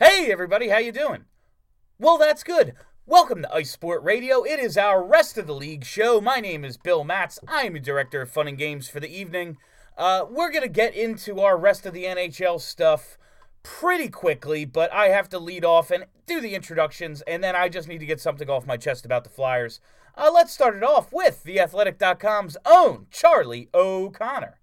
Hey everybody, how you doing? Well, that's good. Welcome to Ice Sport Radio. It is our rest of the league show. My name is Bill Matz. I am the director of fun and games for the evening. Uh, we're gonna get into our rest of the NHL stuff pretty quickly, but I have to lead off and do the introductions, and then I just need to get something off my chest about the Flyers. Uh, let's start it off with theathletic.com's own Charlie O'Connor.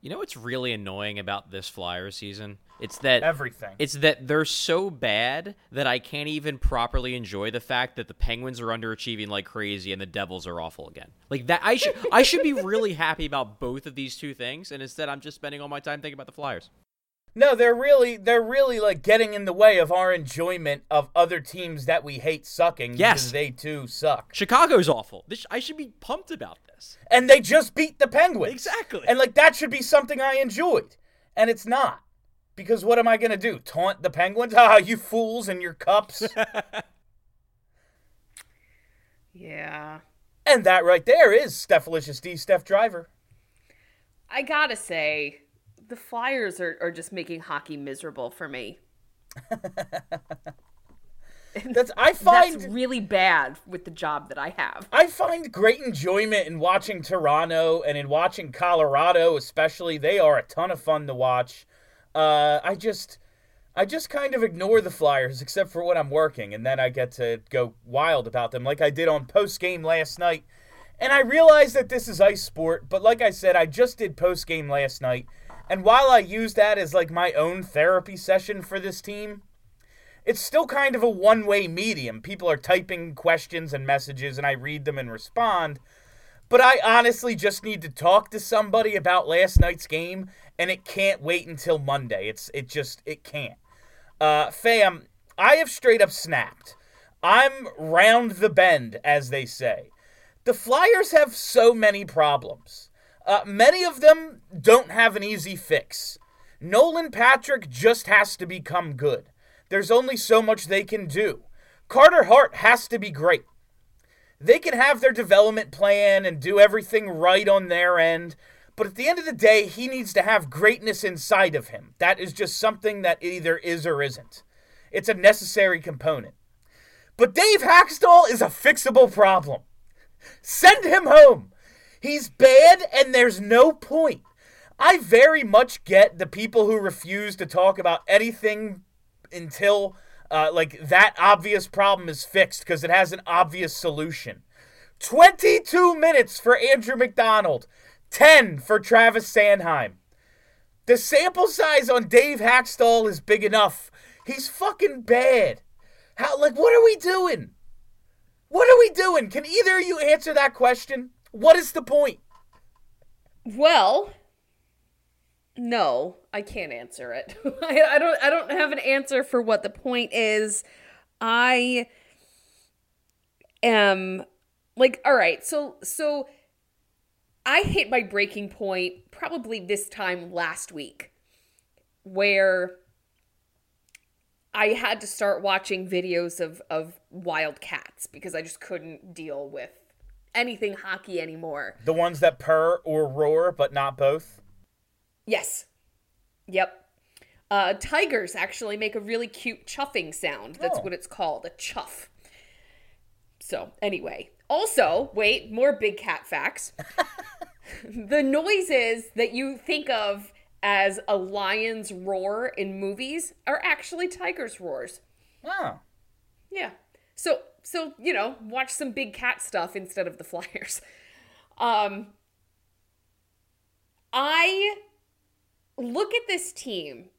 You know what's really annoying about this Flyers season? It's that Everything. It's that they're so bad that I can't even properly enjoy the fact that the Penguins are underachieving like crazy and the Devils are awful again. Like that, I should I should be really happy about both of these two things, and instead I'm just spending all my time thinking about the Flyers. No, they're really they're really like getting in the way of our enjoyment of other teams that we hate sucking Yes. because they too suck. Chicago's awful. This, I should be pumped about this. And they just beat the Penguins. Exactly. And like that should be something I enjoyed. And it's not. Because what am I gonna do? Taunt the Penguins? Ah, you fools and your cups. Yeah. and that right there is Stephalicious D Steph Driver. I gotta say, the Flyers are, are just making hockey miserable for me. That's I find That's really bad with the job that I have. I find great enjoyment in watching Toronto and in watching Colorado, especially. They are a ton of fun to watch. Uh, I just, I just kind of ignore the Flyers except for when I'm working, and then I get to go wild about them, like I did on post game last night. And I realize that this is ice sport, but like I said, I just did post game last night, and while I use that as like my own therapy session for this team, it's still kind of a one way medium. People are typing questions and messages, and I read them and respond. But I honestly just need to talk to somebody about last night's game, and it can't wait until Monday. It's it just it can't. Uh, fam, I have straight up snapped. I'm round the bend, as they say. The Flyers have so many problems. Uh, many of them don't have an easy fix. Nolan Patrick just has to become good. There's only so much they can do. Carter Hart has to be great. They can have their development plan and do everything right on their end, but at the end of the day, he needs to have greatness inside of him. That is just something that either is or isn't. It's a necessary component. But Dave Hakstol is a fixable problem. Send him home. He's bad and there's no point. I very much get the people who refuse to talk about anything until uh, like that obvious problem is fixed because it has an obvious solution. 22 minutes for Andrew McDonald, 10 for Travis Sanheim. The sample size on Dave Hakstol is big enough. He's fucking bad. How like what are we doing? What are we doing? Can either of you answer that question? What is the point? Well, no, I can't answer it. I, I don't. I don't have an answer for what the point is. I am like, all right. So, so I hit my breaking point probably this time last week, where I had to start watching videos of of wild cats because I just couldn't deal with anything hockey anymore. The ones that purr or roar, but not both. Yes. Yep. Uh, tigers actually make a really cute chuffing sound. That's Oh. what it's called, a chuff. So, anyway. Also, wait, more big cat facts. the noises that you think of as a lion's roar in movies are actually tigers' roars. Oh. Yeah. So so you know, watch some big cat stuff instead of the Flyers. Um I look at this team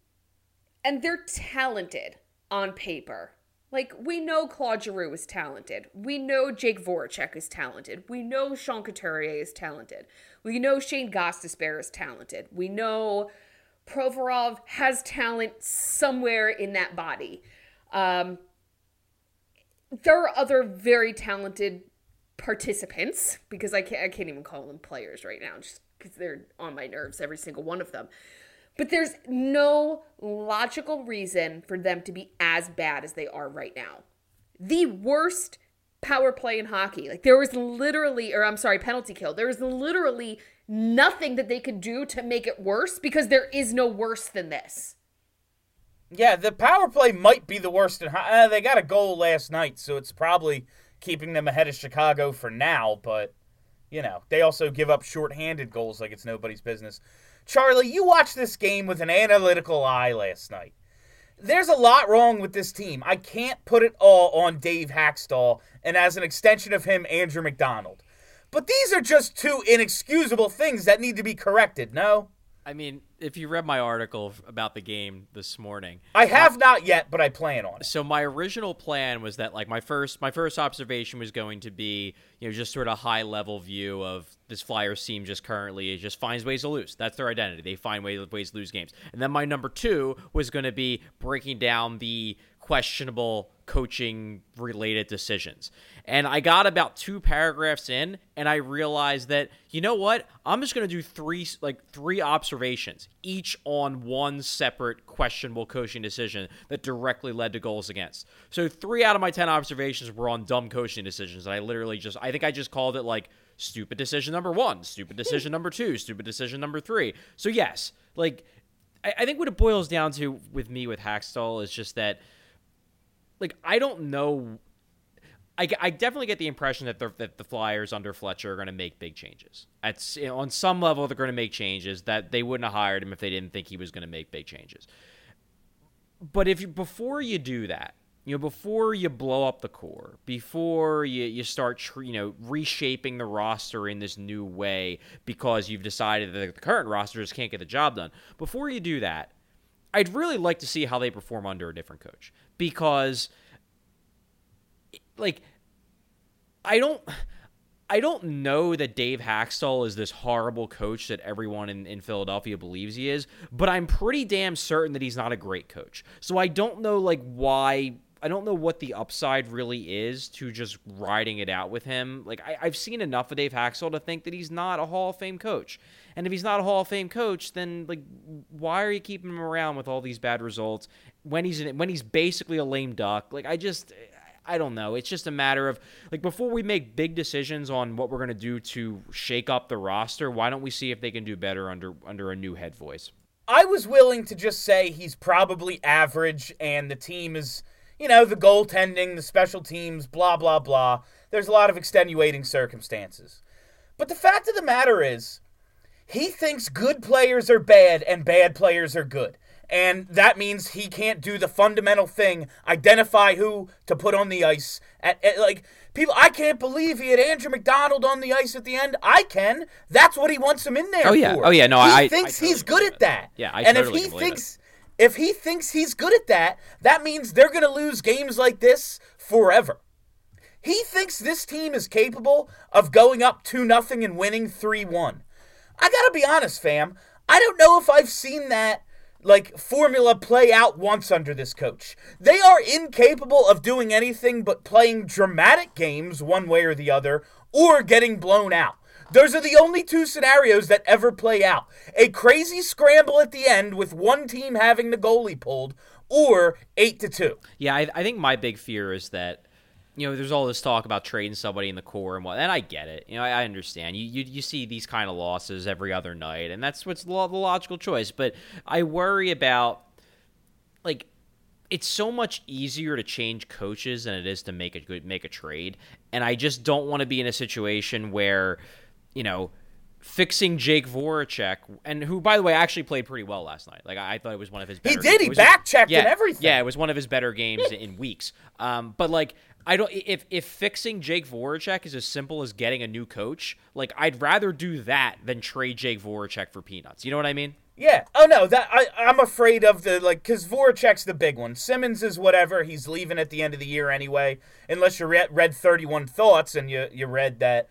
and they're talented on paper. Like we know Claude Giroux is talented. We know Jake Voracek is talented. We know Sean Couturier is talented. We know Shane Gostisbehere is talented. We know Provorov has talent somewhere in that body. Um, there are other very talented participants because I can't I can't even call them players right now just because they're on my nerves every single one of them. But there's no logical reason for them to be as bad as they are right now. The worst power play in hockey. Like there was literally or I'm sorry, penalty kill. There was literally nothing that they could do to make it worse because there is no worse than this. Yeah, the power play might be the worst in. Uh, they got a goal last night, so it's probably keeping them ahead of Chicago for now, but you know, they also give up shorthanded goals like it's nobody's business. Charlie, you watched this game with an analytical eye last night. There's a lot wrong with this team. I can't put it all on Dave Hakstol and as an extension of him, Andrew McDonald. But these are just two inexcusable things that need to be corrected, no? I mean, if you read my article about the game this morning, I have not yet, but I plan on it. So my original plan was that like my first my first observation was going to be, you know, just sort of high level view of this Flyers team just currently is just finds ways to lose. That's their identity. They find ways ways to lose games. And then my number 2 was going to be breaking down the questionable coaching related decisions. And I got about two paragraphs in and I realized that you know what? I'm just going to do three like three observations each on one separate questionable coaching decision that directly led to goals against. So 3 out of my 10 observations were on dumb coaching decisions. And I literally just I think I just called it like stupid decision number 1, stupid decision number 2, stupid decision number 3. So yes, like I, I think what it boils down to with me with Hakstol is just that like I don't know. I, I definitely get the impression that the that the Flyers under Fletcher are going to make big changes. At you know, on some level, they're going to make changes that they wouldn't have hired him if they didn't think he was going to make big changes. But if you before you do that, you know, before you blow up the core, before you, you start, you know, reshaping the roster in this new way because you've decided that the current roster just can't get the job done, before you do that, I'd really like to see how they perform under a different coach because like I don't I don't know that Dave Hakstol is this horrible coach that everyone in, in Philadelphia believes he is, but I'm pretty damn certain that he's not a great coach. So I don't know like why I don't know what the upside really is to just riding it out with him. Like I, have seen enough of Dave Hakstol to think that he's not a Hall of Fame coach. And if he's not a Hall of Fame coach, then like why are you keeping him around with all these bad results when he's in, when he's basically a lame duck? Like I just I don't know. It's just a matter of like before we make big decisions on what we're to do to shake up the roster, why don't we see if they can do better under under a new head voice? I was willing to just say he's probably average and the team is you know, the goaltending, the special teams, blah, blah, blah. There's a lot of extenuating circumstances. But the fact of the matter is, he thinks good players are bad and bad players are good. And that means he can't do the fundamental thing identify who to put on the ice. At, at, like, people, I can't believe he had Andrew McDonald on the ice at the end. I can. That's what he wants him in there oh, yeah. For. Oh, yeah. No, he I thinks I totally he's good at that. Yeah, I and totally if he thinks. It if he thinks he's good at that, that means they're going to lose games like this forever. He thinks this team is capable of going up 2 nothing and winning 3 1. I got to be honest, fam. I don't know if I've seen that like formula play out once under this coach. They are incapable of doing anything but playing dramatic games one way or the other or getting blown out. Those are the only two scenarios that ever play out. A crazy scramble at the end with one team having the goalie pulled, or 8 to 2. Yeah, I, I think my big fear is that you know, there's all this talk about trading somebody in the core and what, and I get it. You know, I, I understand. You, you you see these kind of losses every other night, and that's what's the, the logical choice. But I worry about like it's so much easier to change coaches than it is to make a good make a trade, and I just don't want to be in a situation where you know, fixing Jake Voracek, and who, by the way, actually played pretty well last night. Like I, thought it was one of his. Better he did. He back checked yeah, and everything. Yeah, it was one of his better games in weeks. Um, but like. I don't if if fixing Jake Voracek is as simple as getting a new coach, like I'd rather do that than trade Jake Voracek for peanuts. You know what I mean? Yeah. Oh no, that I I'm afraid of the like because Voracek's the big one. Simmonds is whatever. He's leaving at the end of the year anyway, unless you read, read 31 Thoughts and you you read that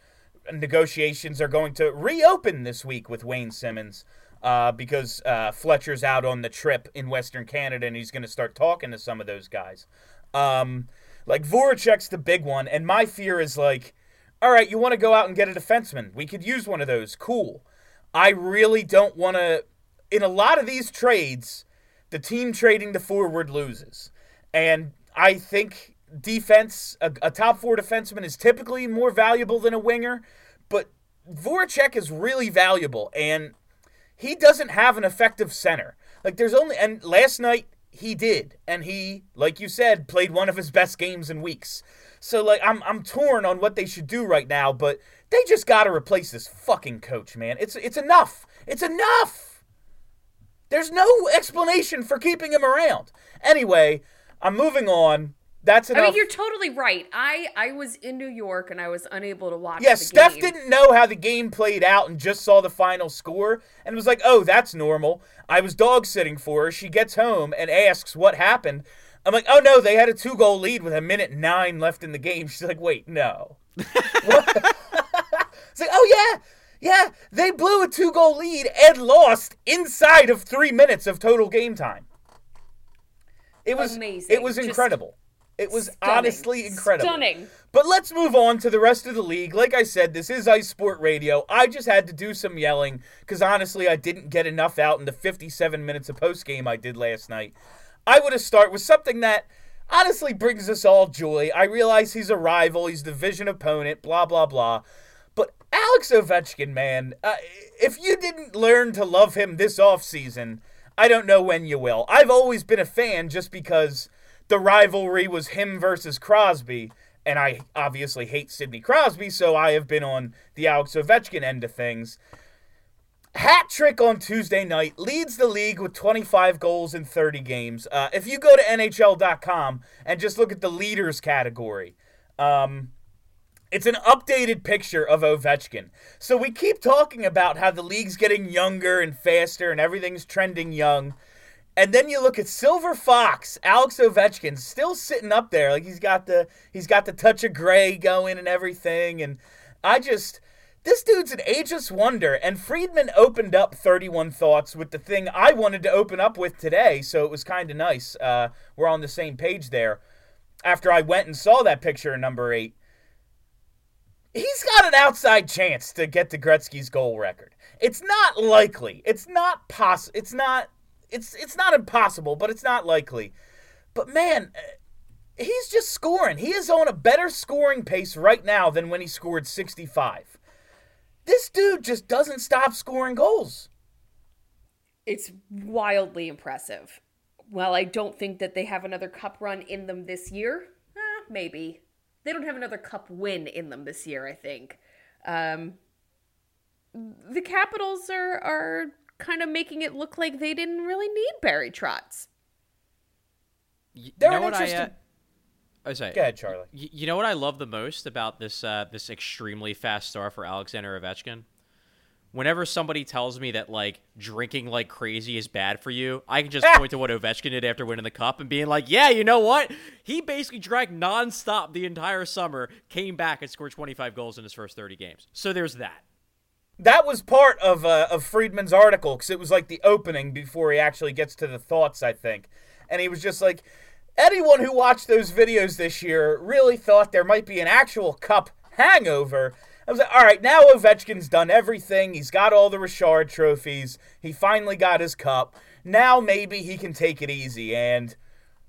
negotiations are going to reopen this week with Wayne Simmonds uh, because uh, Fletcher's out on the trip in Western Canada and he's going to start talking to some of those guys. Um, like Voracek's the big one, and my fear is like, all right, you want to go out and get a defenseman? We could use one of those. Cool. I really don't want to. In a lot of these trades, the team trading the forward loses, and I think defense, a, a top four defenseman, is typically more valuable than a winger, but Voracek is really valuable, and he doesn't have an effective center. Like there's only and last night he did, and he, like you said, played one of his best games in weeks. So like I'm I'm torn on what they should do right now, but they just got to replace this fucking coach, man. It's it's enough. It's enough. There's no explanation for keeping him around. Anyway, I'm moving on. That's enough. I mean, you're totally right. I I was in New York and I was unable to watch. Yeah, Steph game. didn't know how the game played out and just saw the final score and was like, "Oh, that's normal." I was dog sitting for her. She gets home and asks what happened. I'm like, "Oh no, they had a two goal lead with a minute nine left in the game." She's like, "Wait, no." What? it's like, "Oh yeah, yeah, they blew a two goal lead and lost inside of three minutes of total game time." It was Amazing. It was Just incredible. It was Stunning. honestly incredible. Stunning. But let's move on to the rest of the league. Like I said, this is Ice Sport Radio. I just had to do some yelling because honestly, I didn't get enough out in the 57 minutes of post game I did last night. I want to start with something that honestly brings us all joy. I realize he's a rival, he's division opponent, blah, blah, blah. But Alex Ovechkin, man, uh, if you didn't learn to love him this offseason, I don't know when you will. I've always been a fan just because the rivalry was him versus Crosby, and I obviously hate Sidney Crosby, so I have been on the Alex Ovechkin end of things. Hat trick on Tuesday night leads the league with 25 goals in 30 games. Uh, if you go to NHL.com and just look at the leaders category, um, it's an updated picture of Ovechkin. So we keep talking about how the league's getting younger and faster and everything's trending young. And then you look at Silver Fox, Alex Ovechkin, still sitting up there, like he's got the he's got the touch of gray going and everything. And I just this dude's an ageless wonder. And Friedman opened up 31 thoughts with the thing I wanted to open up with today, so it was kind of nice. Uh, we're on the same page there. After I went and saw that picture number eight, he's got an outside chance to get to Gretzky's goal record. It's not likely. It's not poss. It's not. It's it's not impossible, but it's not likely. But man, uh, he's just scoring. He is on a better scoring pace right now than when he scored 65. This dude just doesn't stop scoring goals. It's wildly impressive. Well, I don't think that they have another cup run in them this year. Eh, maybe. They don't have another cup win in them this year, I think. Um, the Capitals are, are kind of making it look like they didn't really need Barry Trotz. Y- They're you an know what I, uh, interesting- I say, Go ahead, Charlie. Y- you know what I love the most about this uh, this extremely fast star for Alexander Ovechkin? Whenever somebody tells me that like drinking like crazy is bad for you, I can just point to what Ovechkin did after winning the cup and being like, "Yeah, you know what? He basically drank nonstop the entire summer, came back and scored 25 goals in his first 30 games." So there's that. That was part of uh, of Friedman's article because it was like the opening before he actually gets to the thoughts, I think. And he was just like, anyone who watched those videos this year really thought there might be an actual cup hangover. I was like, all right, now Ovechkin's done everything. He's got all the Richard trophies. He finally got his cup. Now maybe he can take it easy. And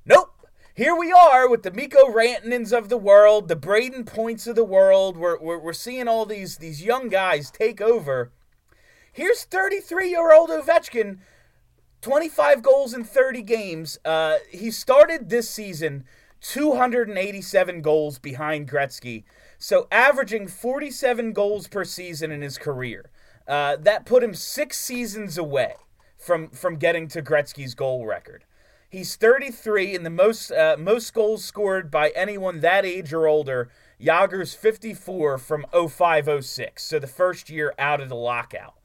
nope. Here we are with the Mikko Rantanens of the world, the Brayden Points of the world. We're, we're, we're seeing all these, these young guys take over. Here's 33 year old Ovechkin, 25 goals in 30 games. Uh, he started this season 287 goals behind Gretzky, so averaging 47 goals per season in his career. Uh, that put him six seasons away from, from getting to Gretzky's goal record. He's 33 and the most uh, most goals scored by anyone that age or older. Jagr's 54 from 0506, so the first year out of the lockout.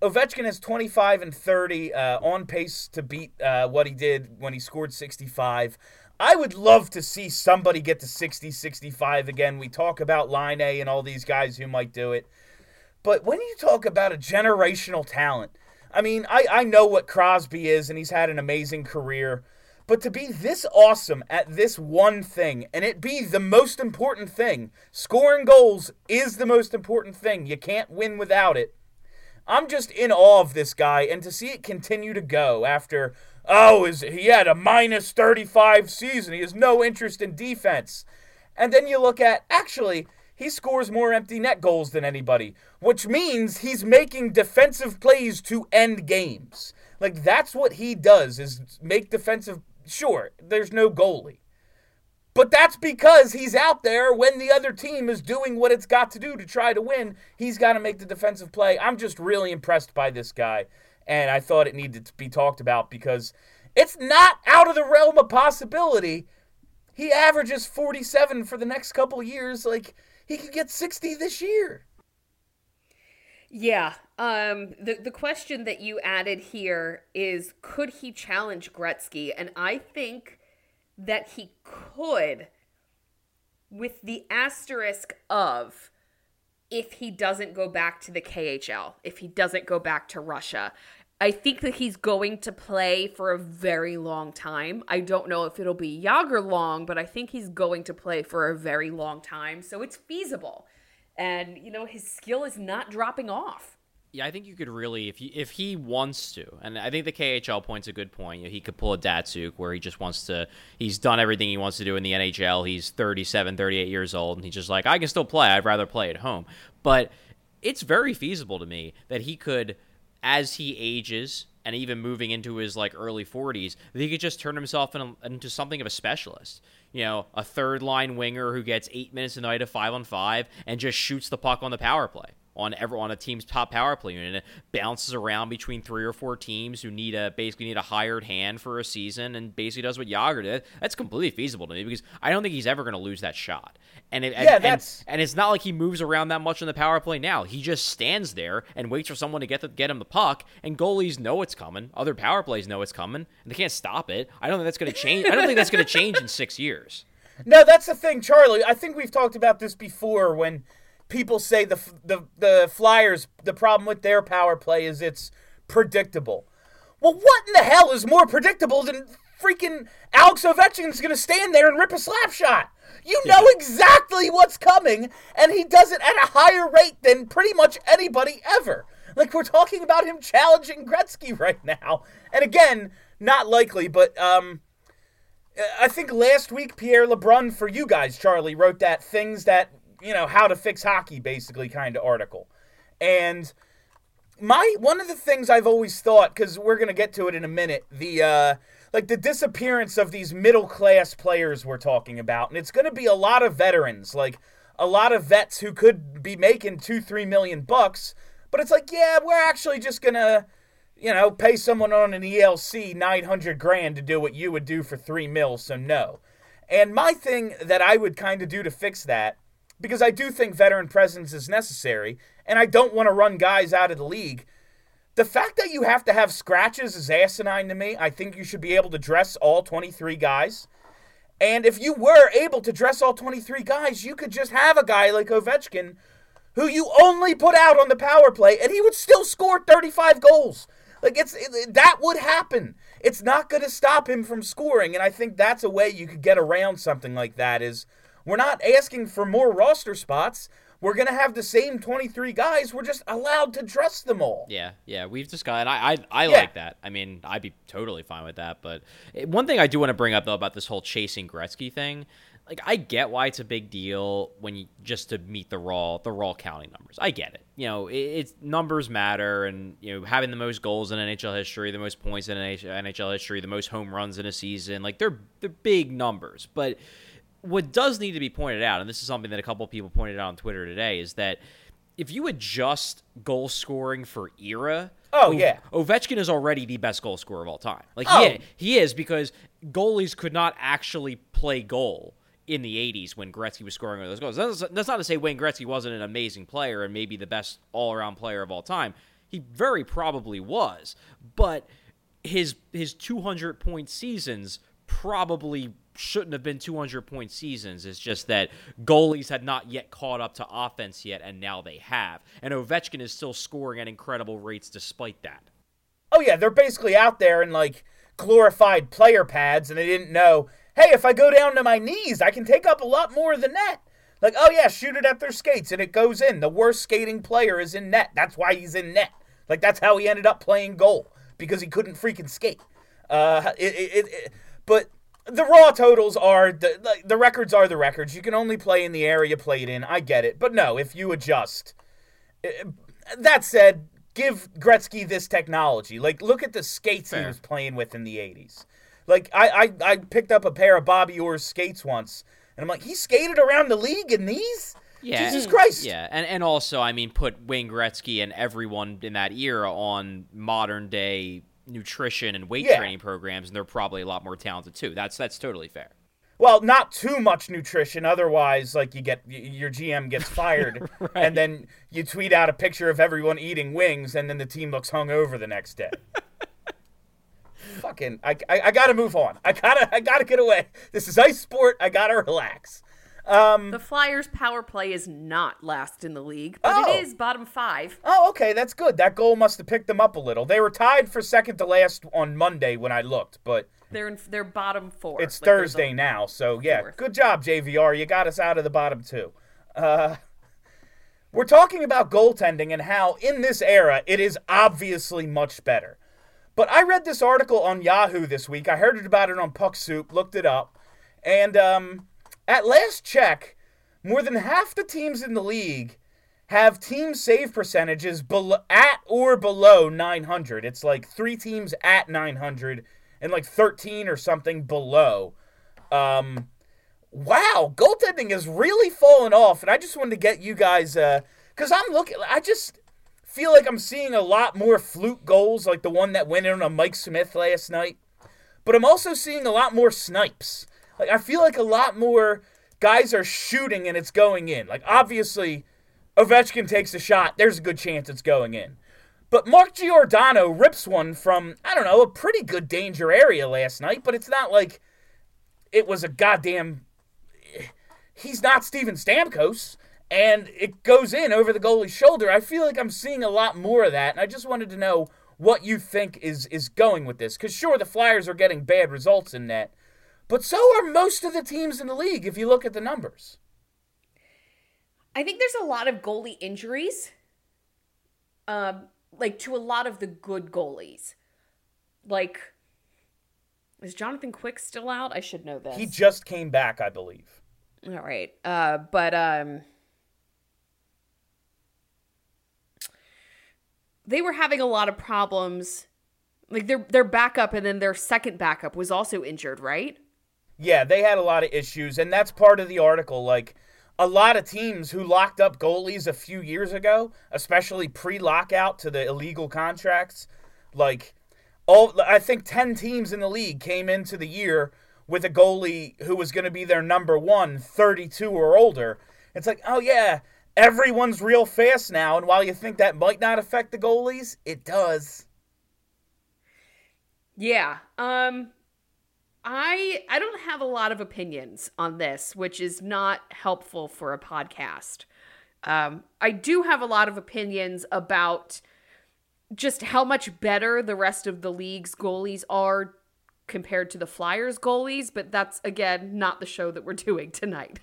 Ovechkin has 25 and 30, uh, on pace to beat uh, what he did when he scored 65. I would love to see somebody get to 60, 65 again. We talk about Laine and all these guys who might do it. But when you talk about a generational talent, I mean, I, I know what Crosby is, and he's had an amazing career. But to be this awesome at this one thing, and it be the most important thing, scoring goals is the most important thing. You can't win without it. I'm just in awe of this guy, and to see it continue to go after, oh, is he had a minus 35 season. He has no interest in defense. And then you look at, actually, he scores more empty net goals than anybody, which means he's making defensive plays to end games. Like that's what he does is make defensive Sure, there's no goalie. But that's because he's out there when the other team is doing what it's got to do to try to win. He's got to make the defensive play. I'm just really impressed by this guy. And I thought it needed to be talked about because it's not out of the realm of possibility. He averages 47 for the next couple years. Like, he could get 60 this year. Yeah. Um, the, the question that you added here is could he challenge Gretzky? And I think that he could, with the asterisk of if he doesn't go back to the KHL, if he doesn't go back to Russia. I think that he's going to play for a very long time. I don't know if it'll be Jagr long, but I think he's going to play for a very long time. So it's feasible and you know his skill is not dropping off. Yeah, I think you could really, if he if he wants to, and I think the KHL point's a good point. You know, he could pull a Datsyuk where he just wants to. He's done everything he wants to do in the NHL. He's 37, 38 years old, and he's just like, I can still play. I'd rather play at home. But it's very feasible to me that he could, as he ages and even moving into his like early 40s, that he could just turn himself in a, into something of a specialist. You know, a third line winger who gets eight minutes a night of five on five and just shoots the puck on the power play on every on a team's top power play unit. And it bounces around between three or four teams who need a basically need a hired hand for a season and basically does what Jagr did. That's completely feasible to me because I don't think he's ever going to lose that shot. And it, yeah, and, that's... And, and, it's not like he moves around that much on the power play now. He just stands there and waits for someone to get the, get him the puck. And goalies know it's coming. Other power plays know it's coming, and they can't stop it. I don't think that's going to change. I don't think that's going to change in six years. No, that's the thing, Charlie. I think we've talked about this before when people say the the the Flyers the problem with their power play is it's predictable. Well, what in the hell is more predictable than freaking Alex Ovechkin's going to stand there and rip a slap shot? You know exactly what's coming, and he does it at a higher rate than pretty much anybody ever. Like we're talking about him challenging Gretzky right now, and again, not likely, but um, I think last week Pierre LeBrun for you guys, Charlie, wrote that things that you know how to fix hockey basically kind of article, and my one of the things I've always thought because we're gonna get to it in a minute the uh, like the disappearance of these middle class players we're talking about, and it's gonna be a lot of veterans like a lot of vets who could be making two three million bucks, but it's like yeah we're actually just gonna you know, pay someone on an ELC 900 grand to do what you would do for three mil. so no. And my thing that I would kind of do to fix that, because I do think veteran presence is necessary, and I don't want to run guys out of the league. The fact that you have to have scratches is asinine to me. I think you should be able to dress all 23 guys. And if you were able to dress all 23 guys, you could just have a guy like Ovechkin who you only put out on the power play, and he would still score 35 goals. Like it's it, that would happen. It's not going to stop him from scoring, and I think that's a way you could get around something like that. Is we're not asking for more roster spots. We're gonna have the same 23 guys. We're just allowed to dress them all. Yeah, yeah, we've just got. I, I, I yeah. like that. I mean, I'd be totally fine with that. But eh, one thing I do want to bring up though about this whole chasing Gretzky thing like I get why it's a big deal when you just to meet the raw the raw counting numbers. I get it. You know, it, it's numbers matter, and you know having the most goals in NHL history, the most points in NHL history, the most home runs in a season, like they're they're big numbers. But what does need to be pointed out, and this is something that a couple people pointed out on Twitter today, is that if you adjust goal scoring for era, oh yeah, Ovechkin is already the best goal scorer of all time. Like oh. he, he is because goalies could not actually play goal in the 80s when Gretzky was scoring those goals. That's, that's not to say Wayne Gretzky wasn't an amazing player and maybe the best all around player of all time. He very probably was. But his his 200 point seasons probably shouldn't have been 200 point seasons. It's just that goalies had not yet caught up to offense yet, and now they have. And Ovechkin is still scoring at incredible rates despite that. oh yeah, they're basically out there in like glorified player pads, and they didn't know, hey, if I go down to my knees, I can take up a lot more of the net. Like, oh yeah, shoot it at their skates and it goes in. The worst skating player is in net. That's why he's in net. Like that's how he ended up playing goal because he couldn't freaking skate. Uh, it, it, it, but the raw totals are the like, the records are the records. You can only play in the area played in. I get it, but no, if you adjust. Eh, that said, give Gretzky this technology. Like, look at the skates Fair. he was playing with in the '80s. Like, I, I I picked up a pair of Bobby Orr's skates once and I'm like, he skated around the league in these? Yeah, Jesus Christ. Yeah, and and also, I mean, put Wayne Gretzky and everyone in that era on modern day nutrition and weight yeah. training programs, and they're probably a lot more talented too. That's that's totally fair. Well, not too much nutrition, otherwise, like you get your GM gets fired, right. and then you tweet out a picture of everyone eating wings, and then the team looks hungover the next day. fucking I, I, I gotta move on. I gotta I gotta get away. This is ice sport. I gotta relax. Um, the Flyers' power play is not last in the league, but oh. it is bottom five. Oh, okay, that's good. That goal must have picked them up a little. They were tied for second to last on Monday when I looked, but they're in they're bottom four. It's like Thursday now, so yeah, fourth. good job, JVR. You got us out of the bottom two. Uh, we're talking about goaltending and how in this era it is obviously much better. But I read this article on Yahoo this week. I heard about it on Puck Soup, looked it up, and um, at last check, more than half the teams in the league have team save percentages below, at or below 900. It's like three teams at 900 and like 13 or something below. Um, wow, goaltending has really fallen off, and I just wanted to get you guys because uh, I'm looking. I just feel like I'm seeing a lot more fluke goals, like the one that went in on Mike Smith last night. But I'm also seeing a lot more snipes. Like I feel like a lot more guys are shooting and it's going in. Like obviously, Ovechkin takes a shot. There's a good chance it's going in. But Mark Giordano rips one from I don't know a pretty good danger area last night. But it's not like it was a goddamn. He's not Steven Stamkos and it goes in over the goalie's shoulder. I feel like I'm seeing a lot more of that, and I just wanted to know what you think is is going with this. Because sure, the Flyers are getting bad results in net, but so are most of the teams in the league. If you look at the numbers, I think there's a lot of goalie injuries, um, like to a lot of the good goalies. Like, is Jonathan Quick still out? I should know this. He just came back, I believe. All right, uh, but um they were having a lot of problems. Like their their backup and then their second backup was also injured, right? Yeah, they had a lot of issues, and that's part of the article. Like a lot of teams who locked up goalies a few years ago, especially pre-lockout to the illegal contracts, like all I think 10 teams in the league came into the year with a goalie who was going to be their number 1, 32 or older. It's like, "Oh yeah, everyone's real fast now, and while you think that might not affect the goalies, it does. Yeah. Um I I don't have a lot of opinions on this, which is not helpful for a podcast. Um I do have a lot of opinions about just how much better the rest of the league's goalies are compared to the Flyers goalies, but that's again not the show that we're doing tonight.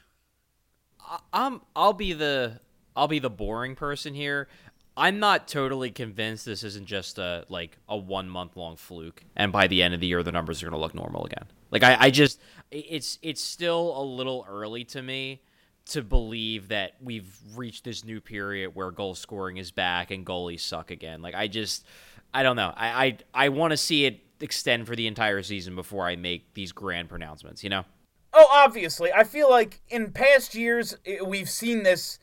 I'm I'll be the I'll be the boring person here. I'm not totally convinced this isn't just a like a one month long fluke, and by the end of the year the numbers are going to look normal again. Like I, I just it's it's still a little early to me to believe that we've reached this new period where goal scoring is back and goalies suck again. Like I just I don't know. I I, I want to see it extend for the entire season before I make these grand pronouncements. You know. Oh, obviously. I feel like in past years eh, we've seen this,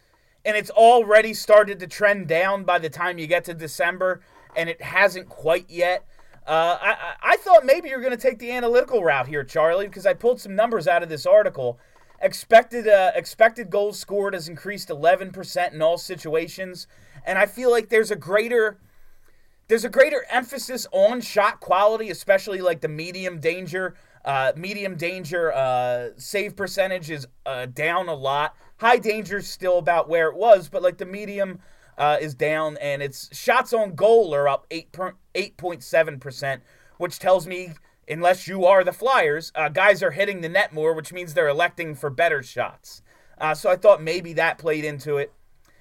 and it's already started to trend down by the time you get to December, and it hasn't quite yet. Uh, I, I thought maybe you're going to take the analytical route here, Charlie, because I pulled some numbers out of this article. Expected uh, expected goals scored has increased 11% in all situations, and I feel like there's a greater there's a greater emphasis on shot quality, especially like the medium danger uh, medium danger uh, save percentage is uh, down a lot. High danger is still about where it was, but like the medium uh, is down, and its shots on goal are up 8.7%, which tells me, unless you are the Flyers, uh, guys are hitting the net more, which means they're electing for better shots. Uh, so I thought maybe that played into it.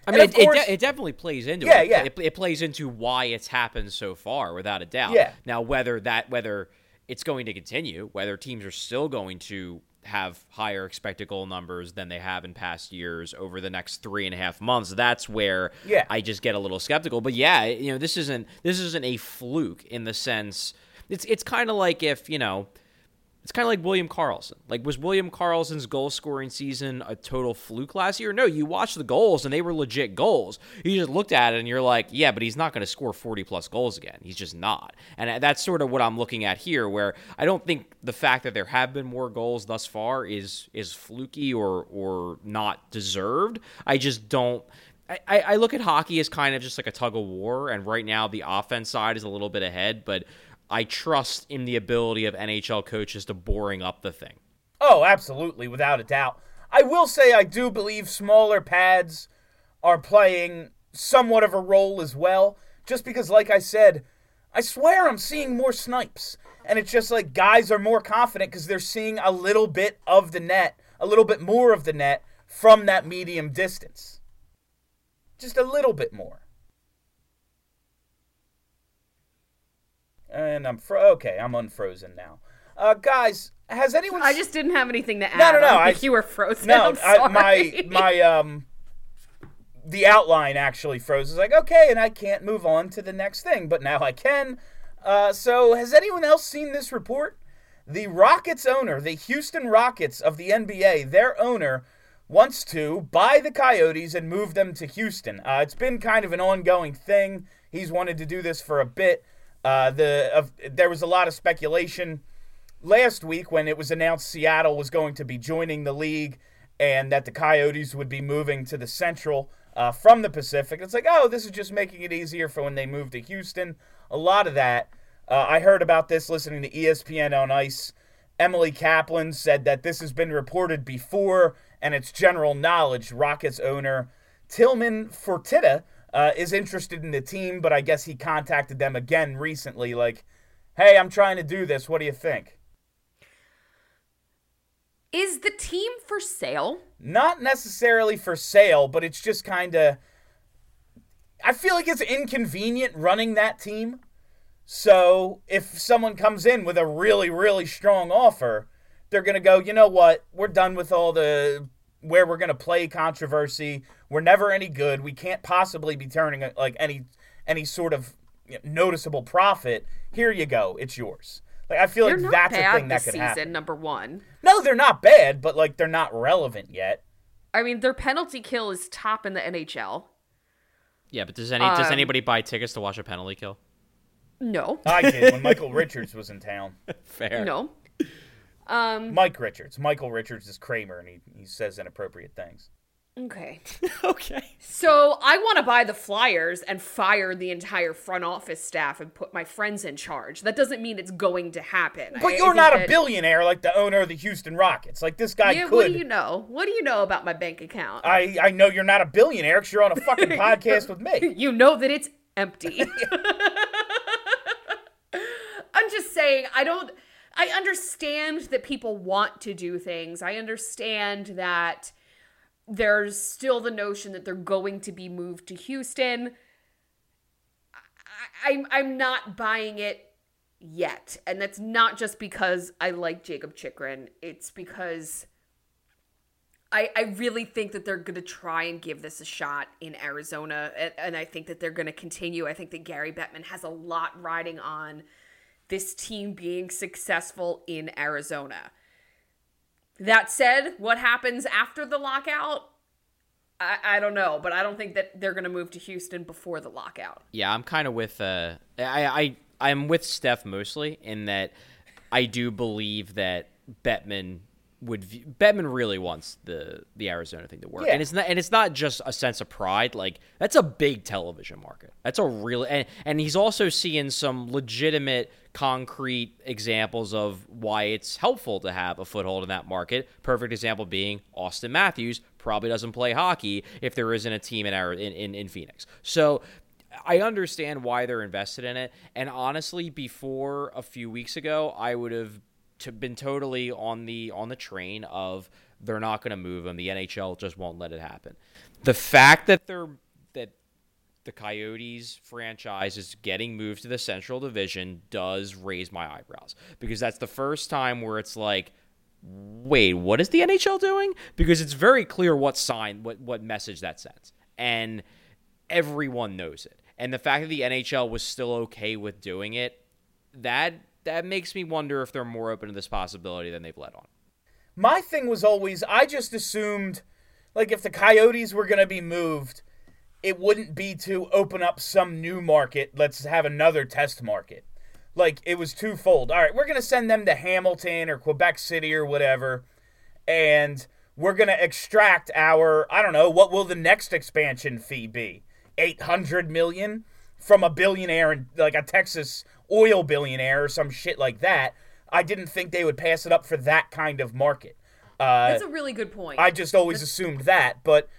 I mean, it, course, it, de- it, definitely plays into yeah, it. Yeah, it, it plays into why it's happened so far, without a doubt. Yeah. Now, whether that whether it's going to continue, whether teams are still going to have higher expected goal numbers than they have in past years over the next three and a half months. That's where yeah. I just get a little skeptical. But yeah, you know, this isn't this isn't a fluke in the sense it's it's kind of like if you know it's kind of like William Karlsson. Like, was William Karlsson's goal scoring season a total fluke last year? No, you watched the goals and they were legit goals. You just looked at it and you're like, yeah, but he's not going to score 40 plus goals again. He's just not. And that's sort of what I'm looking at here, where I don't think the fact that there have been more goals thus far is is fluky or or not deserved. I just don't. I, I look at hockey as kind of just like a tug of war, and right now the offense side is a little bit ahead, but I trust in the ability of NHL coaches to boring up the thing. Oh, absolutely, without a doubt. I will say I do believe smaller pads are playing somewhat of a role as well, just because, like I said, I swear I'm seeing more snipes. And it's just like guys are more confident because they're seeing a little bit of the net, a little bit more of the net from that medium distance. Just a little bit more. And I'm fro- okay. I'm unfrozen now. Uh, guys, has anyone? I just didn't have anything to add. No, no, no. I, you were frozen. No, I, my my um, the outline actually froze. It's like okay, and I can't move on to the next thing, but now I can. Uh, so has anyone else seen this report? The Rockets owner, the Houston Rockets of the NBA, their owner wants to buy the Coyotes and move them to Houston. Uh, it's been kind of an ongoing thing. He's wanted to do this for a bit. Uh, the uh, there was a lot of speculation last week when it was announced Seattle was going to be joining the league and that the Coyotes would be moving to the Central uh, from the Pacific. It's like, oh, this is just making it easier for when they move to Houston. A lot of that. Uh, I heard about this listening to ESPN on Ice. Emily Kaplan said that this has been reported before and it's general knowledge. Rockets owner Tillman Fertitta uh, is interested in the team, but I guess he contacted them again recently, like, hey, I'm trying to do this. What do you think? Is the team for sale? Not necessarily for sale, but it's just kind of. I feel like it's inconvenient running that team. So if someone comes in with a really, really strong offer, they're going to go, you know what? We're done with all the where we're going to play controversy. We're never any good. We can't possibly be turning like any any sort of noticeable profit. Here you go. It's yours. Like I feel they're like that's a thing that could season, happen. Number one. No, they're not bad, but like they're not relevant yet. I mean, their penalty kill is top in the NHL. Yeah, but does any um, does anybody buy tickets to watch a penalty kill? No. I did when Michael Richards was in town. Fair. No. Um, Mike Richards. Michael Richards is Kramer, and he, he says inappropriate things. Okay. okay. So I want to buy the Flyers and fire the entire front office staff and put my friends in charge. That doesn't mean it's going to happen. But I, you're I not a billionaire like the owner of the Houston Rockets. Like this guy yeah, could. What do you know? What do you know about my bank account? I I know you're not a billionaire because you're on a fucking podcast with me. You know that it's empty. I'm just saying. I don't. I understand that people want to do things. I understand that there's still the notion that they're going to be moved to Houston. I, I'm I'm not buying it yet, and that's not just because I like Jakob Chychrun. It's because I I really think that they're going to try and give this a shot in Arizona, and, and I think that they're going to continue. I think that Gary Bettman has a lot riding on this team being successful in Arizona. That said, what happens after the lockout? I, I don't know, but I don't think that they're going to move to Houston before the lockout. Yeah, I'm kind of with uh, I I I'm with Steph mostly in that I do believe that Bettman would view, Bettman really wants the the Arizona thing to work, Yeah. and it's not and it's not just a sense of pride. Like that's a big television market. That's a real and and he's also seeing some legitimate, concrete examples of why it's helpful to have a foothold in that market. Perfect example being Auston Matthews probably doesn't play hockey if there isn't a team in Ari- in, in, in Phoenix. So. I understand why they're invested in it, and honestly, before a few weeks ago, I would have to been totally on the on the train of they're not going to move him. The NHL just won't let it happen. The fact that they're that the Coyotes franchise is getting moved to the Central Division does raise my eyebrows because that's the first time where it's like wait, what is the NHL doing? Because it's very clear what sign what what message that sends. And everyone knows it. And the fact that the NHL was still okay with doing it, that that makes me wonder if they're more open to this possibility than they've let on. My thing was always I just assumed like if the Coyotes were going to be moved, it wouldn't be to open up some new market. Let's have another test market. Like it was twofold. All right, we're going to send them to Hamilton or Quebec City or whatever and we're going to extract our I don't know, what will the next expansion fee be? 800 million from a billionaire and like a Texas oil billionaire or some shit like that. I didn't think they would pass it up for that kind of market. Uh, That's a really good point. I just always assumed that, but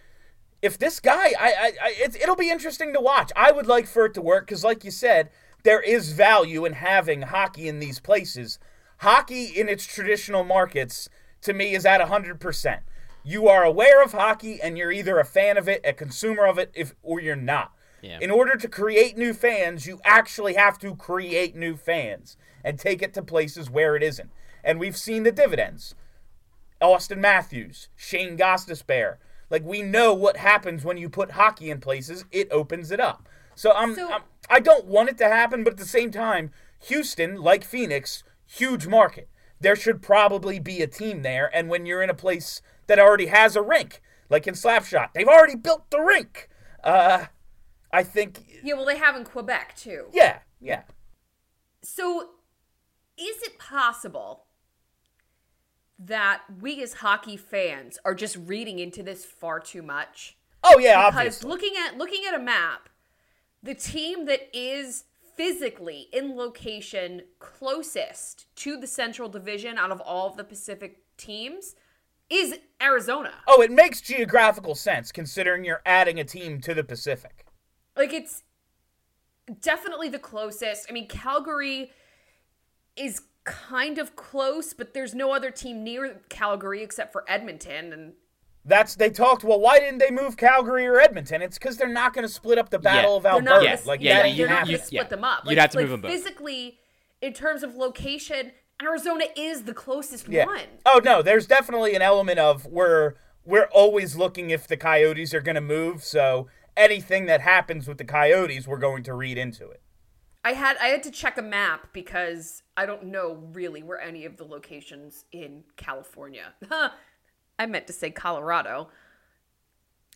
if this guy, I, I, I it, it'll be interesting to watch. I would like for it to work because, like you said, there is value in having hockey in these places. Hockey in its traditional markets, to me, is at hundred percent. You are aware of hockey, and you're either a fan of it, a consumer of it, if or you're not. Yeah. In order to create new fans, you actually have to create new fans and take it to places where it isn't. And we've seen the dividends. Auston Matthews, Shayne Gostisbehere. Like we know what happens when you put hockey in places, it opens it up. So I'm, So- I'm I don't want it to happen, but at the same time, Houston, like Phoenix, huge market. There should probably be a team there, and when you're in a place that already has a rink, like in Slapshot, they've already built the rink. Uh, I think, yeah, well, they have in Quebec too. yeah, yeah. So, is it possible that we as hockey fans are just reading into this far too much? Oh yeah, Because obviously. looking at looking at a map, the team that is physically in location closest to the Central Division out of all of the Pacific teams is Arizona. Oh, it makes geographical sense considering you're adding a team to the Pacific. Like it's definitely the closest. I mean, Calgary is kind of close, but there's no other team near Calgary except for Edmonton and That's they talked. Well, why didn't they move Calgary or Edmonton? It's because they're not going to split up the Battle Yeah. of they're Alberta. not Yeah, gonna, Like yeah, that they're ain't you- not happening. to split yeah. them up. You'd have to like move them both. Physically, in terms of location, Arizona is the closest Yeah. one. Oh no, there's definitely an element of we're we're always looking if the Coyotes are going to move. So anything that happens with the Coyotes, we're going to read into it. I had I had to check a map because I don't know really where any of the locations in California. I meant to say Colorado.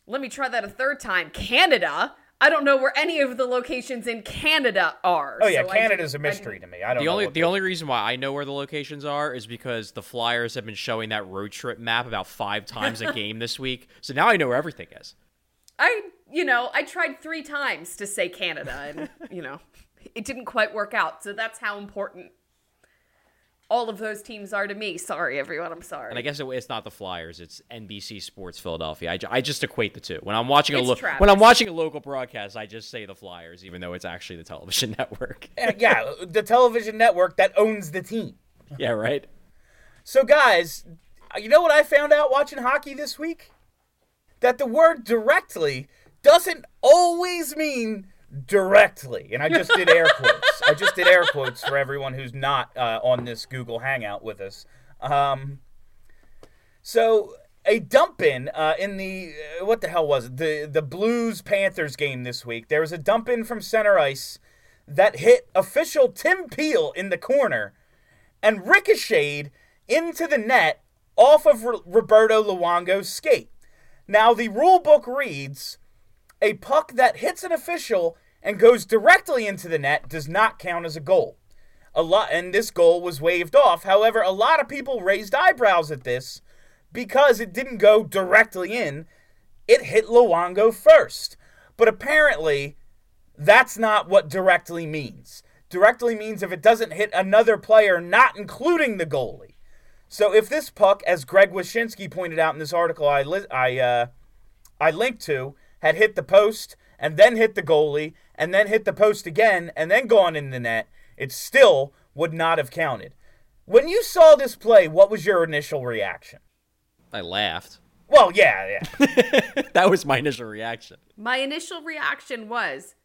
Let me try that a third time. Canada. I don't know where any of the locations in Canada are. Oh yeah, so I Canada's a didn't- I mystery to me. I don't The know. only the only reason why I know where the locations are is because the Flyers have been showing that road trip map about five times a game this week. So now I know where everything is. I, you know, I tried three times to say Canada, and you know, it didn't quite work out. So that's how important all of those teams are to me. Sorry, everyone. I'm sorry. And I guess it, it's not the Flyers; it's NBC Sports Philadelphia. I, I just equate the two. When I'm watching a It's lo- when I'm watching a local broadcast, I just say the Flyers, even though it's actually the television network. Yeah, yeah, the television network that owns the team. yeah, right. So guys, you know what I found out watching hockey this week? That the word directly doesn't always mean directly. And I just did air quotes. I just did air quotes for everyone who's not uh, on this Google Hangout with us. Um, so a dump in uh, in the uh, what the hell was it? The the Blues Panthers game this week. There was a dump in from center ice that hit official Tim Peel in the corner and ricocheted into the net off of R- Roberto Luongo's skate. Now the rule book reads a puck that hits an official and goes directly into the net does not count as a goal. a lot, and this goal was waved off. However, a lot of people raised eyebrows at this because it didn't go directly in. It hit Luongo first. But apparently, that's not what directly means. Directly means if it doesn't hit another player, not including the goalie. So if this puck, as Greg Wyshynski pointed out in this article I li- I uh, I linked to, had hit the post and then hit the goalie and then hit the post again and then gone in the net, it still would not have counted. When you saw this play, what was your initial reaction? I laughed. Well, yeah, yeah. that was my initial reaction. My initial reaction was,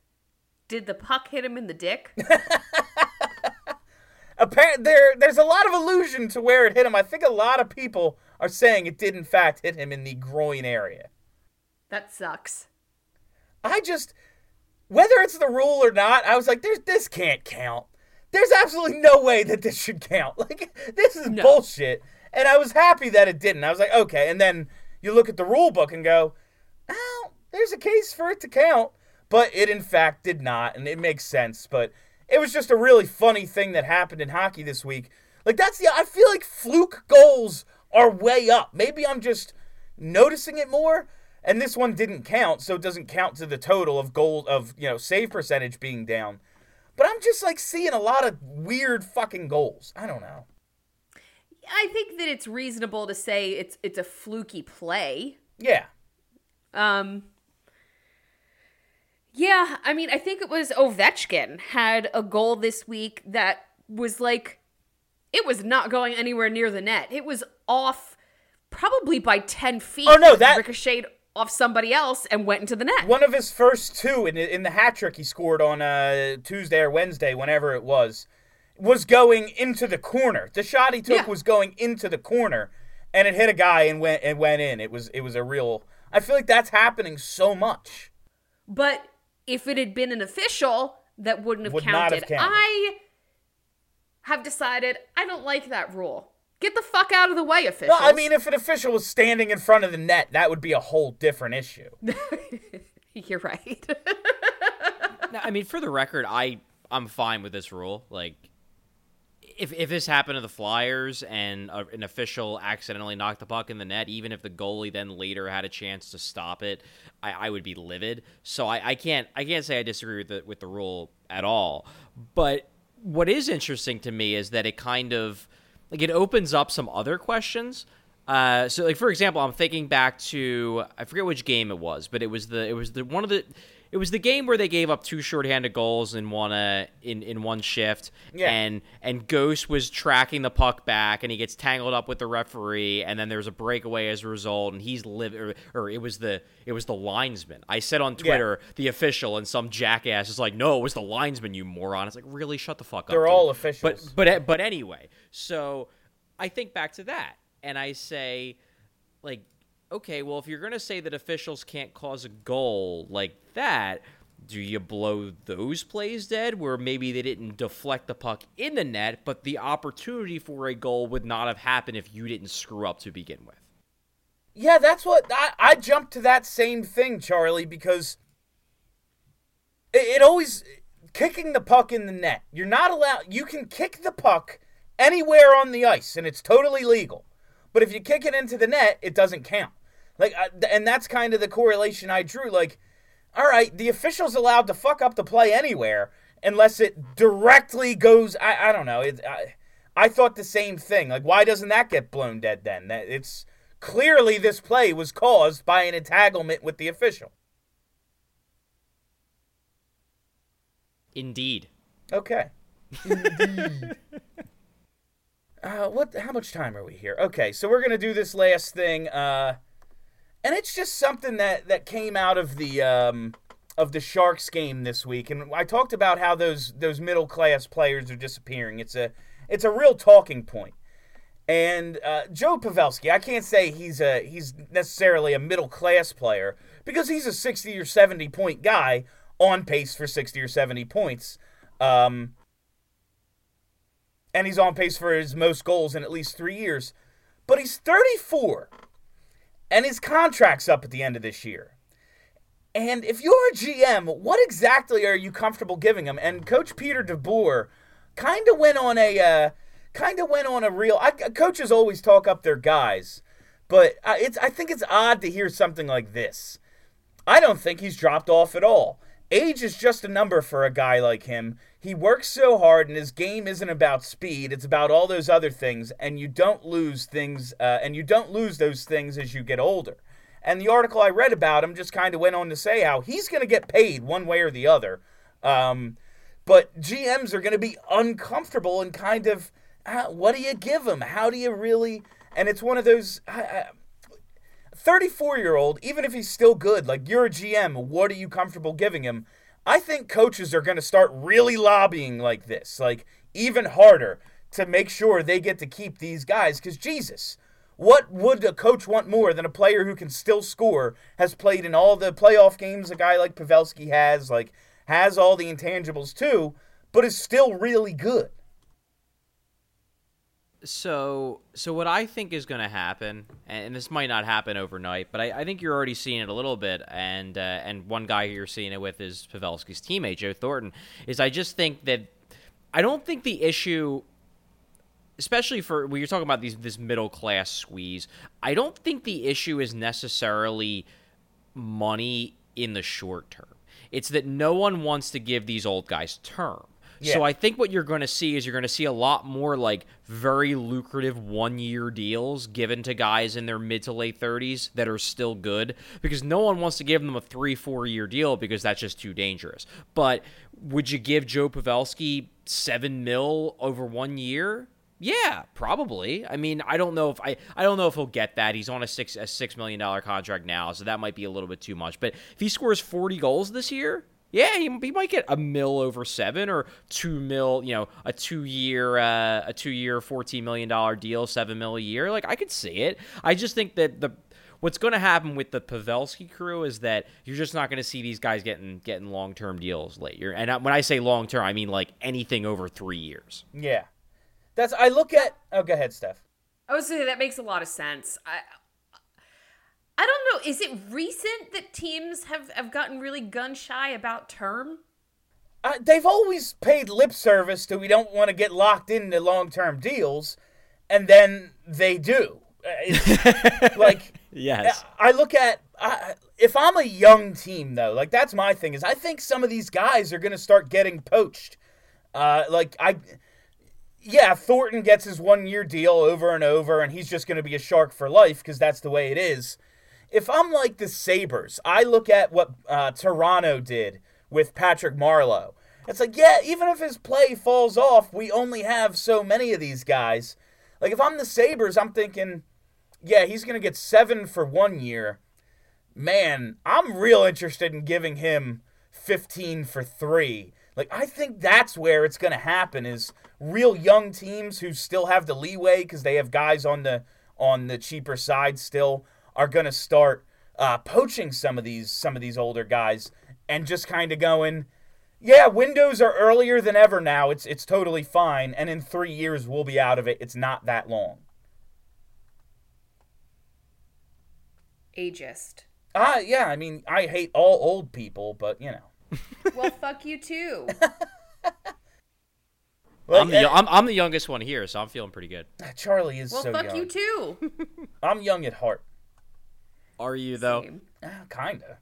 did the puck hit him in the dick? Apparent there there's a lot of allusion to where it hit him. I think a lot of people are saying it did in fact hit him in the groin area. That sucks. I just whether it's the rule or not, I was like, there's this can't count. There's absolutely no way that this should count. Like this is No. bullshit. And I was happy that it didn't. I was like, okay. And then you look at the rule book and go, oh, there's a case for it to count. But it in fact did not, and it makes sense. But it was just a really funny thing that happened in hockey this week. Like that's the I feel like fluke goals are way up. Maybe I'm just noticing it more. And this one didn't count, so it doesn't count to the total of goal of you know save percentage being down. But I'm just like seeing a lot of weird fucking goals. I don't know. I think that it's reasonable to say it's it's a fluky play. Yeah. Um Yeah, I mean, I think it was Ovechkin had a goal this week that was like it was not going anywhere near the net. It was off probably by 10 feet. Oh, no, that- ricocheted off somebody else and went into the net. One of his first two in in the hat trick he scored on uh, Tuesday or Wednesday, whenever it was, was going into the corner. The shot he took Yeah. was going into the corner, and it hit a guy and went and went in. It was it was a real. I feel like that's happening so much. But if it had been an official, that wouldn't have Would not counted. have counted. I have decided I don't like that rule. Get the fuck out of the way, officials. No, I mean, if an official was standing in front of the net, that would be a whole different issue. you're right. No, I mean, for the record, I I'm fine with this rule. Like, if if this happened to the Flyers and a, an official accidentally knocked the puck in the net, even if the goalie then later had a chance to stop it, I, I would be livid. So I, I can't I can't say I disagree with the with the rule at all. But what is interesting to me is that it kind of like it opens up some other questions. Uh, so like for example, I'm thinking back to I forget which game it was, but it was the it was the one of the it was the game where they gave up two shorthanded goals in one uh, in in one shift, Yeah. and and Ghost was tracking the puck back, and he gets tangled up with the referee, and then there's a breakaway as a result, and he's live or, or it was the it was the linesman. I said on Twitter the official, and some jackass is like, no, it was the linesman, you moron. It's like really shut the fuck up. They're dude. all officials. But but but anyway, so I think back to that, and I say, like, okay, well, if you're gonna say that officials can't cause a goal like that, do you blow those plays dead where maybe they didn't deflect the puck in the net, but the opportunity for a goal would not have happened if you didn't screw up to begin with? Yeah, that's what I, I jumped to that same thing, Charlie, because it, it always kicking the puck in the net. You're not allowed. You can kick the puck anywhere on the ice, and it's totally legal. But if you kick it into the net, it doesn't count. Like, and that's kind of the correlation I drew. Like, all right, the official's allowed to fuck up the play anywhere unless it directly goes. I, I don't know. It, I, I thought the same thing. Like, why doesn't that get blown dead then? It's clearly this play was caused by an entanglement with the official. Indeed. Okay. uh, what? How much time are we here? Okay, so we're gonna do this last thing, uh, and it's just something that that came out of the um, of the Sharks game this week, and I talked about how those those middle class players are disappearing. It's a it's a real talking point. And uh, Joe Pavelski, I can't say he's a he's necessarily a middle class player because he's a sixty or seventy point guy on pace for sixty or seventy points, um, and he's on pace for his most goals in at least three years. But he's thirty four, and his contract's up at the end of this year. And if you're a GM, what exactly are you comfortable giving him? And Coach Peter DeBoer kind of went on a uh, kind of went on a real. I, coaches always talk up their guys, but I, it's I think it's odd to hear something like this. I don't think he's dropped off at all. Age is just a number for a guy like him. He works so hard, and his game isn't about speed; it's about all those other things. And you don't lose things, uh, and you don't lose those things as you get older. And the article I read about him just kind of went on to say how he's going to get paid one way or the other. Um, but GMs are going to be uncomfortable and kind of, uh, what do you give him? How do you really? And it's one of those. Uh, 34 year old, even if he's still good, like you're a GM, what are you comfortable giving him? I think coaches are going to start really lobbying like this, like even harder to make sure they get to keep these guys. Because, Jesus, what would a coach want more than a player who can still score, has played in all the playoff games a guy like Pavelski has, like has all the intangibles too, but is still really good? So, so what I think is going to happen, and this might not happen overnight, but I, I, think you're already seeing it a little bit. And uh, and one guy you're seeing it with is Pavelski's teammate Joe Thornton. Is I just think that I don't think the issue, especially for when you're talking about these this middle class squeeze, I don't think the issue is necessarily money in the short term. It's that no one wants to give these old guys term. So I think what you're going to see is you're going to see a lot more like very lucrative one year deals given to guys in their mid to late 30s that are still good because no one wants to give them a three, four year deal because that's just too dangerous. But would you give Joe Pavelski seven mil over one year? Yeah, probably. I mean, I don't know if I I don't know if he'll get that. He's on a six a six million dollar contract now, so that might be a little bit too much. But if he scores forty goals this year, yeah, he, he might get a mil over seven or two mil, you know, a two year, uh, a two year, fourteen million dollar deal, seven mil a year. Like I could see it. I just think that the what's going to happen with the Pavelski crew is that you're just not going to see these guys getting getting long term deals late. You're, and when I say long term, I mean like anything over three years. Yeah, that's I look at. Oh, go ahead, Steph. I would say that makes a lot of sense. I I don't know. Is it recent that teams have, have gotten really gun shy about term? Uh, they've always paid lip service to we don't want to get locked into long term deals, and then they do. Uh, like, yes. I look at if I'm a young team though, like that's my thing is I think some of these guys are going to start getting poached. Uh, like I, yeah, Thornton gets his one year deal over and over, and he's just going to be a shark for life because that's the way it is if I'm like the Sabres, I look at what uh, Toronto did with Patrick Marleau. It's like, yeah, even if his play falls off, we only have so many of these guys. Like, if I'm the Sabres, I'm thinking, yeah, he's going to get seven for one year. Man, I'm real interested in giving him 15 for three. Like, I think that's where it's going to happen is real young teams who still have the leeway because they have guys on the on the cheaper side still are going to start uh, poaching some of these some of these older guys and just kind of going, yeah, windows are earlier than ever now. It's it's totally fine, and in three years we'll be out of it. It's not that long. Ageist. Ah, uh, yeah. I mean, I hate all old people, but you know. well, fuck you too. Well, I'm, the, I'm, I'm, the youngest one here, so I'm feeling pretty good. Charlie is well, so fuck you too. I'm young at heart. Are you though? Uh, kinda.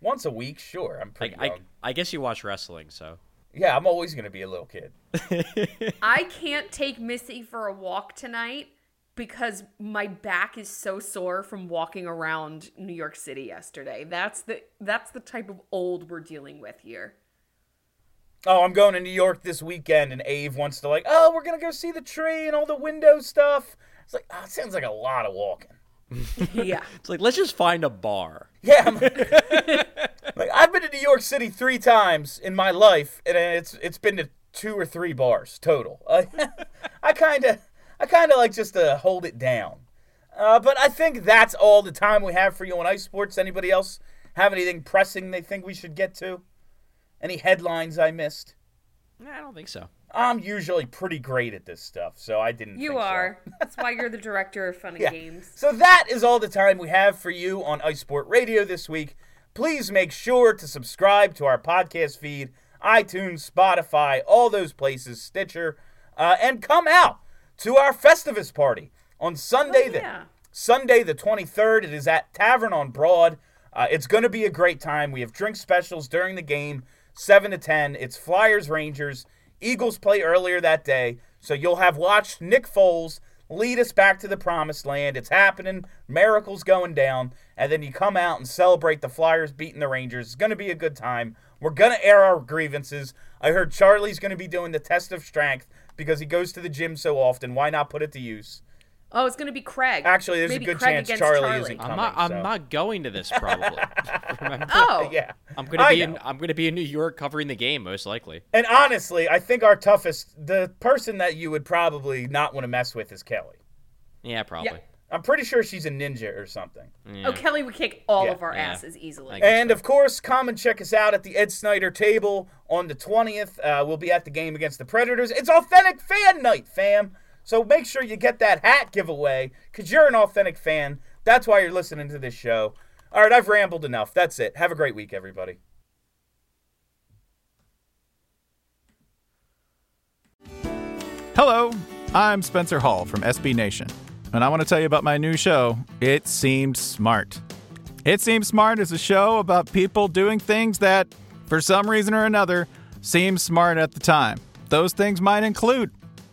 Once a week, sure. I'm pretty I, young. I, I guess you watch wrestling, so. Yeah, I'm always gonna be a little kid. I can't take Missy for a walk tonight because my back is so sore from walking around New York City yesterday. That's the that's the type of old we're dealing with here. Oh, I'm going to New York this weekend, and Ave wants to like, oh, we're gonna go see the tree and all the window stuff. It's like, oh, it sounds like a lot of walking. yeah. It's like let's just find a bar. Yeah. like I've been to New York City three times in my life, and it's it's been to two or three bars total. I kind of I kind of like just to hold it down. Uh, but I think that's all the time we have for you on Ice Sports. Anybody else have anything pressing they think we should get to? Any headlines I missed? I don't think so. I'm usually pretty great at this stuff, so I didn't. You are. So. That's why you're the director of Fun and yeah. Games. So that is all the time we have for you on Ice Sport Radio this week. Please make sure to subscribe to our podcast feed iTunes, Spotify, all those places, Stitcher, uh, and come out to our Festivus party on Sunday. Oh, the yeah. Sunday the 23rd. It is at Tavern on Broad. Uh, it's going to be a great time. We have drink specials during the game, 7 to 10. It's Flyers Rangers. Eagles play earlier that day. So you'll have watched Nick Foles lead us back to the promised land. It's happening. Miracles going down. And then you come out and celebrate the Flyers beating the Rangers. It's going to be a good time. We're going to air our grievances. I heard Charlie's going to be doing the test of strength because he goes to the gym so often. Why not put it to use? Oh, it's going to be Craig. Actually, there's Maybe a good Craig chance against Charlie Charlie. isn't I'm coming. not. I'm so. not going to this probably. Oh, Yeah. I'm gonna I be in. I'm gonna be in New York covering the game most likely. And honestly, I think our toughest, the person that you would probably not want to mess with is Kelly. Yeah, probably. I'm pretty sure she's a ninja or something. Oh, Kelly would kick all Yeah. of our Yeah. asses easily. I guess And of course, come and check us out at the Ed Snider table on the 20th. Uh, we'll be at the game against the Predators. It's authentic fan night, fam. So make sure you get that hat giveaway because you're an authentic fan. That's why you're listening to this show. All right, I've rambled enough. That's it. Have a great week, everybody. Hello, I'm Spencer Hall from SB Nation, and I want to tell you about my new show, It Seemed Smart. It Seems Smart is a show about people doing things that, for some reason or another, seem smart at the time. Those things might include